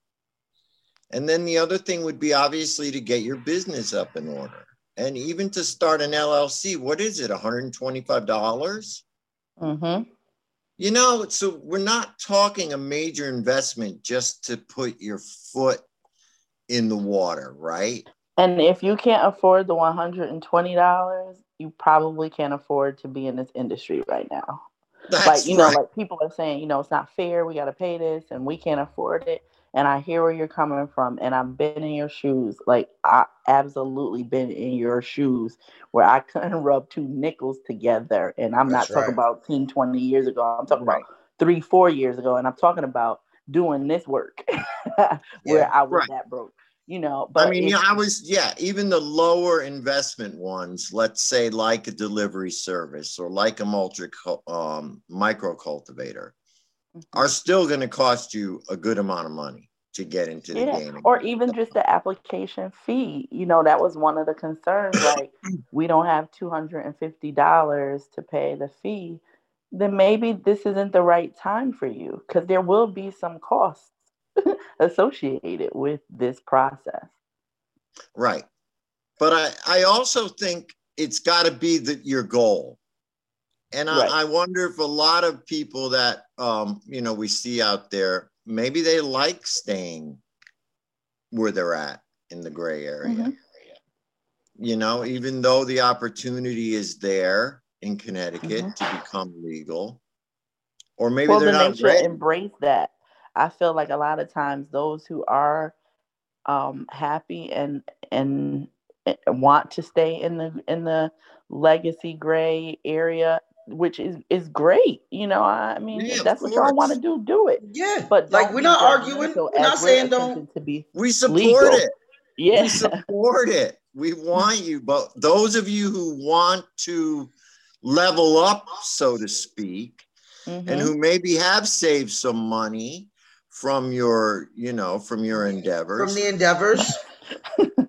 And then the other thing would be obviously to get your business up in order. And even to start an LLC, what is it, 125? dollars Mm-hmm. You know, so we're not talking a major investment just to put your foot in the water, right? And if you can't afford the one hundred and twenty dollars, you probably can't afford to be in this industry right now. That's like you know, like people are saying, you know, it's not fair. We got to pay this, and we can't afford it. And I hear where you're coming from, and I've been in your shoes. Like I absolutely been in your shoes where I couldn't rub two nickels together. And I'm That's not talking right. about 10, 20 years ago. I'm talking Right. about three, four years ago, and I'm talking about doing this work where Yeah. I was Right. that broke. You know, but I mean, yeah, I was, yeah, even the lower investment ones, let's say like a delivery service or like a multi, um, micro cultivator, Mm-hmm. are still going to cost you a good amount of money to get into the Yeah, game. or even just the application fee. You know, that was one of the concerns. Like, we don't have two hundred and fifty dollars to pay the fee. Then maybe this isn't the right time for you because there will be some costs associated with this process. Right. But I, I also think it's got to be the, your goal. And I, Right. I wonder if a lot of people that, um, you know, we see out there, maybe they like staying where they're at in the gray area. Mhm. You know, even though the opportunity is there in Connecticut Mhm. to become legal, or maybe well, they're then they not should ready. embrace that. I feel like a lot of times those who are um, happy and and and want to stay in the in the legacy gray area, which is is great. You know, I mean, Yeah, that's what y'all want to do, do it. Yeah. But like we're not arguing. We're not saying don't. to be We support legal. it. Yeah, we support it. We want you, but those of you who want to level up, so to speak, and Mhm. who maybe have saved some money from your, you know, from your endeavors, From the endeavors.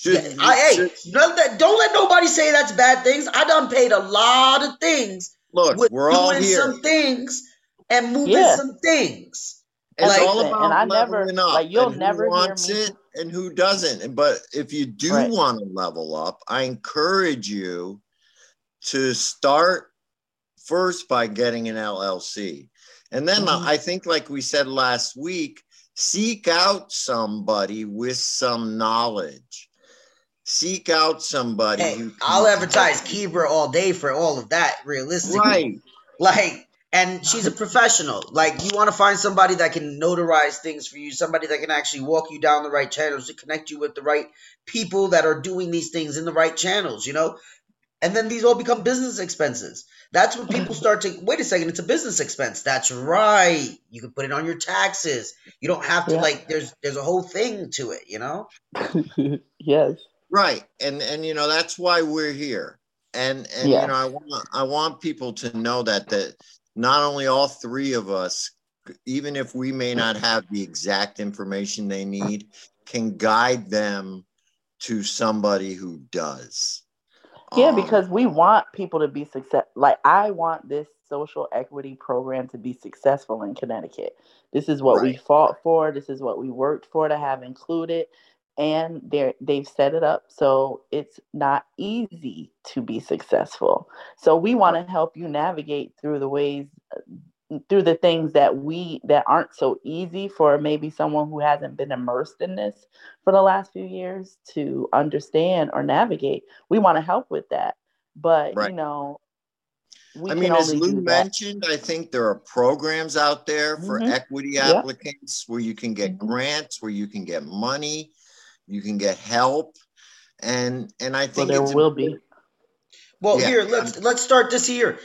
should, Yeah, I, hey, should- don't let, don't let nobody say that's bad things. I done paid a lot of things look, with we're all doing here. some things and moving Yeah. some things. It's like- all about and I never- leveling up like, you'll and who never hear wants me- it and who doesn't. And- But if you do Right. want to level up, I encourage you to start first by getting an LLC. And then Mhm. I think, like we said last week, seek out somebody with some knowledge. Seek out somebody Hey, who I'll advertise Kebra all day for all of that, realistically. Right. Like, and she's a professional. Like, you want to find somebody that can notarize things for you, somebody that can actually walk you down the right channels to connect you with the right people that are doing these things in the right channels, you know? And then these all become business expenses. That's when people mm-hmm. start to wait a second, it's a business expense. That's right. You can put it on your taxes. You don't have to Yeah. like there's there's a whole thing to it, you know? yes. Right. And and you know, that's why we're here. And and you know, I want I want people to know that that not only all three of us, even if we may not have the exact information they need, can guide them to somebody who does. Yeah, Um, because we want people to be success. Like I want this social equity program to be successful in Connecticut. This is what we fought for. This is what we worked for to have included, and they're they've set it up so it's not easy to be successful. So we want to help you navigate through the ways through the things that we that aren't so easy for maybe someone who hasn't been immersed in this for the last few years to understand or navigate we want to help with that but Right. you know we I mean, as Lou mentioned, I think there are programs out there for Mhm. equity applicants where you can get Mhm. grants, where you can get money, you can get help, and and I well think there it's will be Well, Yeah. here let's let's start this here.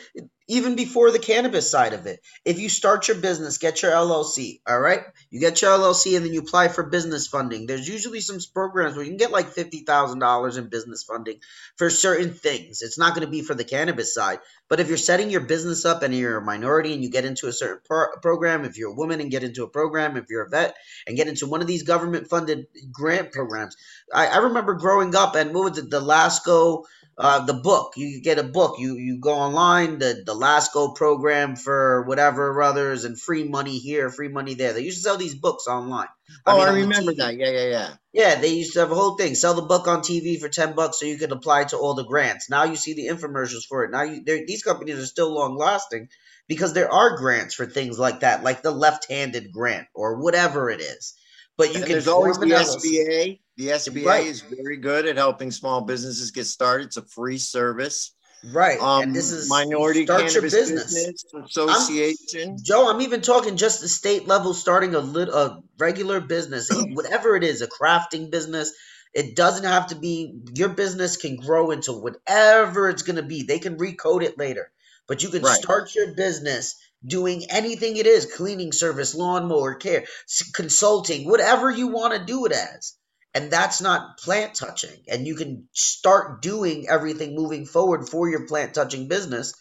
Even before the cannabis side of it. If you start your business, get your LLC, all right? You get your LLC and then you apply for business funding. There's usually some programs where you can get like $50,000 in business funding for certain things. It's not going to be for the cannabis side, but if you're setting your business up and you're a minority and you get into a certain pro- program, if you're a woman and get into a program, if you're a vet and get into one of these government funded grant programs. I, I remember growing up and what was it, the Lesko uh, the book. You get a book. You you go online, the the Lesko program for whatever others, and free money here, free money there. They used to sell these books online. Oh, mean, I remember that. Yeah, yeah, yeah. Yeah, they used to have a whole thing. Sell the book on TV for ten bucks, so you could apply to all the grants. Now you see the infomercials for it. Now you these companies are still long lasting because there are grants for things like that, like the left-handed grant or whatever it is. But you And can there's always the. SBA. The SBA Right. is very good at helping small businesses get started. It's a free service. Right, Um, and this is Minority start your Cannabis business. Business Association. Joe, I'm even talking just the state level, starting a little a regular business, whatever it is, a crafting business. It doesn't have to be your business can grow into whatever it's gonna be. They can recode it later, but you can Right. start your business doing anything it is: cleaning service, lawnmower care, consulting, whatever you want to do it as. And that's not plant touching. And you can start doing everything moving forward for your plant touching business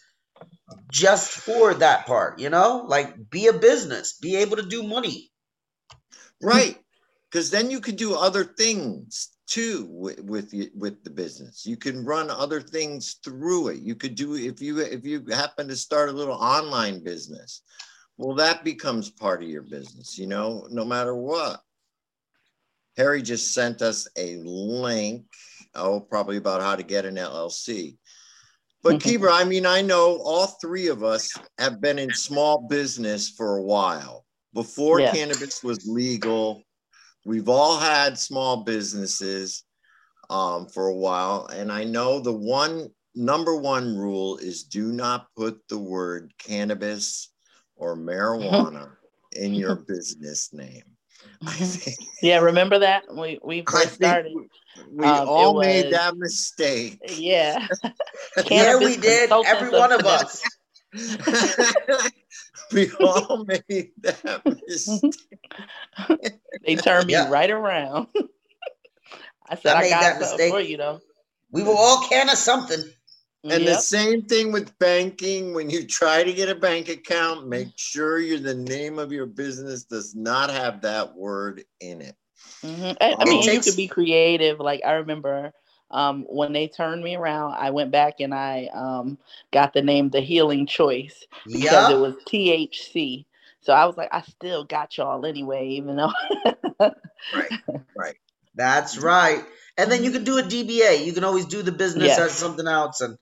just for that part, you know? Like be a business, be able to do money. right because then you could do other things too with with, y- with the business you can run other things through it you could do if you if you happen to start a little online business well that becomes part of your business you know no matter what harry just sent us a link oh probably about how to get an llc but mm-hmm. Kebra, I mean, I know all three of us have been in small business for a while. Before Yeah. cannabis was legal, we've all had small businesses um, for a while. And I know the one number one rule is do not put the word cannabis or marijuana in your business name. I think, Yeah, remember that we we first started. we Um, all made that mistake. Yeah, yeah, we did. Every one of us. we all made that mistake. They turned me Yeah. right around. I said I I, made got that mistake. for you though. We were all can of something. And the same thing with banking. When you try to get a bank account, make sure you the name of your business does not have that word in it. Mhm. I, I It mean, you takes- could be creative. Like I remember um, when they turned me around, I went back and I um, got the name The Healing Choice because it was THC. So I was like, I still got y'all anyway, even though. right, right. That's right. And then you can do a DBA. You can always do the business Yes. as something else and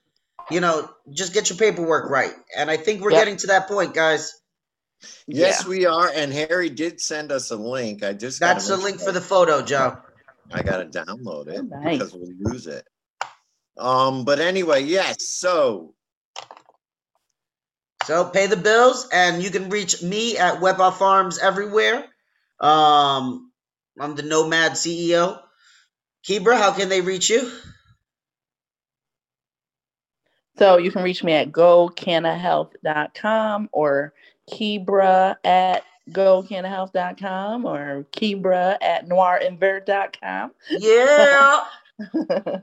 you know, just get your paperwork right. And I think we're Yep. getting to that point, guys. Yes, we are. And Harry did send us a link. I just gotta That's the link sure for the photo, Joe. I gotta download it Oh, nice. because we'll lose it. Um, but anyway, yes. So So pay the bills, and you can reach me at Wepa Farms everywhere. Um, I'm the Nomad CEO. Kebra, how can they reach you? So you can reach me at gocanahealth.com or Kebra at gocanahealth.com or Kebra at noirinvert.com. Yeah.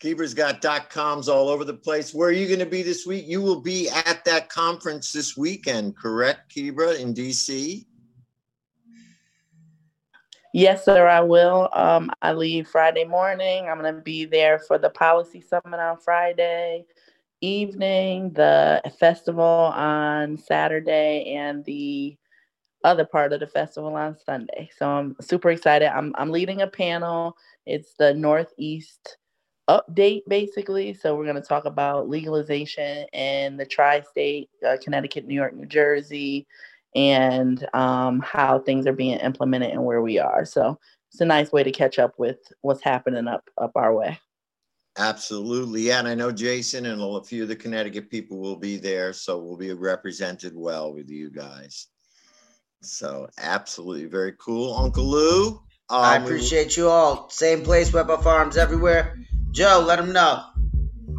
Kebra's got dot coms all over the place. Where are you going to be this week? You will be at that conference this weekend, correct, Kebra, in DC? Yes, sir, I will. Um, I leave Friday morning. I'm going to be there for the policy summit on Friday evening, the festival on Saturday, and the other part of the festival on Sunday. So I'm super excited. I'm I'm leading a panel. It's the Northeast update basically. So we're going to talk about legalization in the tri-state, uh, Connecticut, New York, New Jersey, and um, how things are being implemented and where we are. So it's a nice way to catch up with what's happening up up our way. Absolutely. Yeah. And I know Jason and a few of the Connecticut people will be there. So we'll be represented well with you guys. So absolutely very cool. Uncle Lou. I um, we- appreciate you all. Same place, Wepa Farms everywhere. Joe, let them know.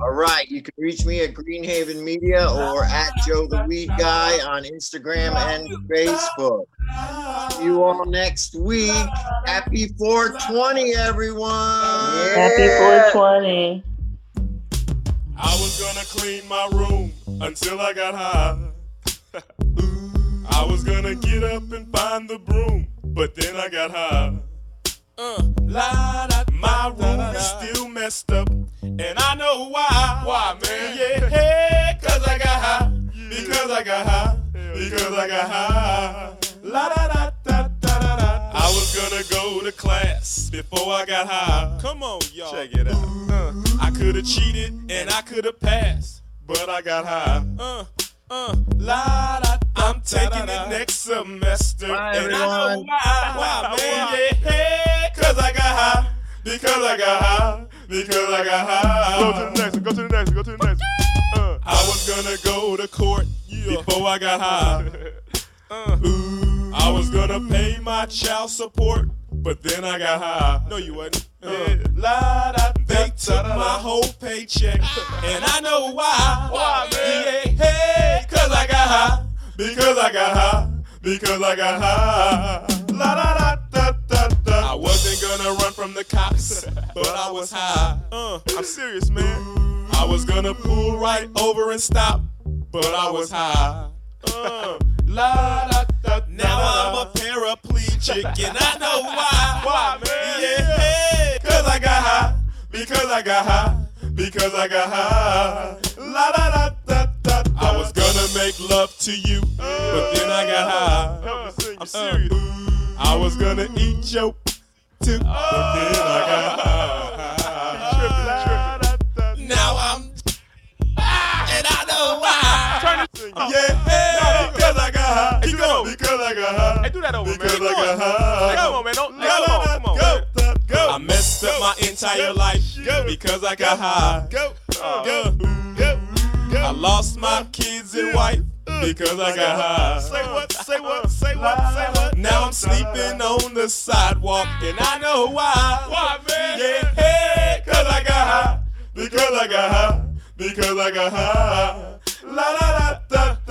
All right, you can reach me at Greenhaven Media or at Joe the Weed Guy on Instagram and Facebook. See you all next week. Happy 420, everyone. Happy 420. I was gonna clean my room until I got high. I was gonna get up and find the broom, but then I got high. Uh, la, da, my room is still messed up, and I know why. Why, man? Yeah, hey, cause I got high. Because I got high. Because I got high. La da da was gonna go to class before I got high. Come on, y'all. Check it out. Uh, I could have cheated and I could have passed, but I got high. Uh, uh, la da. I'm taking it next semester, Bye, and I know why. Why, man? Yeah, cause I got high. Because I got high. Because I got high. Go to the next one. Go to the next one. Go to the next one. Uh, I was gonna go to court before I got high. Uh, ooh, I was gonna pay my child support, but then I got high. No, you wasn't. Uh, la, da, they took my whole paycheck, and I know why. Why, man? Yeah, hey, cause I got high. Because I got high. Because I got high. La da da da da da. I wasn't gonna run from the cops, but I was high. Uh, I'm serious, man. I was gonna pull right over and stop, but I was high. Uh, la da da. da Now I'm a paraplegic, and I know why. Why, man? Yeah, hey, cause I got high. Because I got high. Because I got high. La da da da da. da. I was gonna make love to you, but then I got uh, high. I'm uh, serious. I was gonna eat your too, but then I got uh. high. Now I'm and I know why. Yeah, Because I got high. Hey, do that over, Because man. I got high. Hey, come on, man. Don't, hey, Go, come on, come on. go, man. go. I messed up my entire life because I got high. Go, uh. go, go, go. I lost my uh. kids and wife uh. because I got high. Say what? Say what? Say what? Say what? Now I'm sleeping on the sidewalk and I know why. Why, man? Yeah, hey, cause I got high. Because I got high. Because I got high. La la la da da.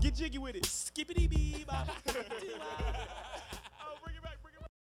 Get jiggy with it. Skippity bee bop.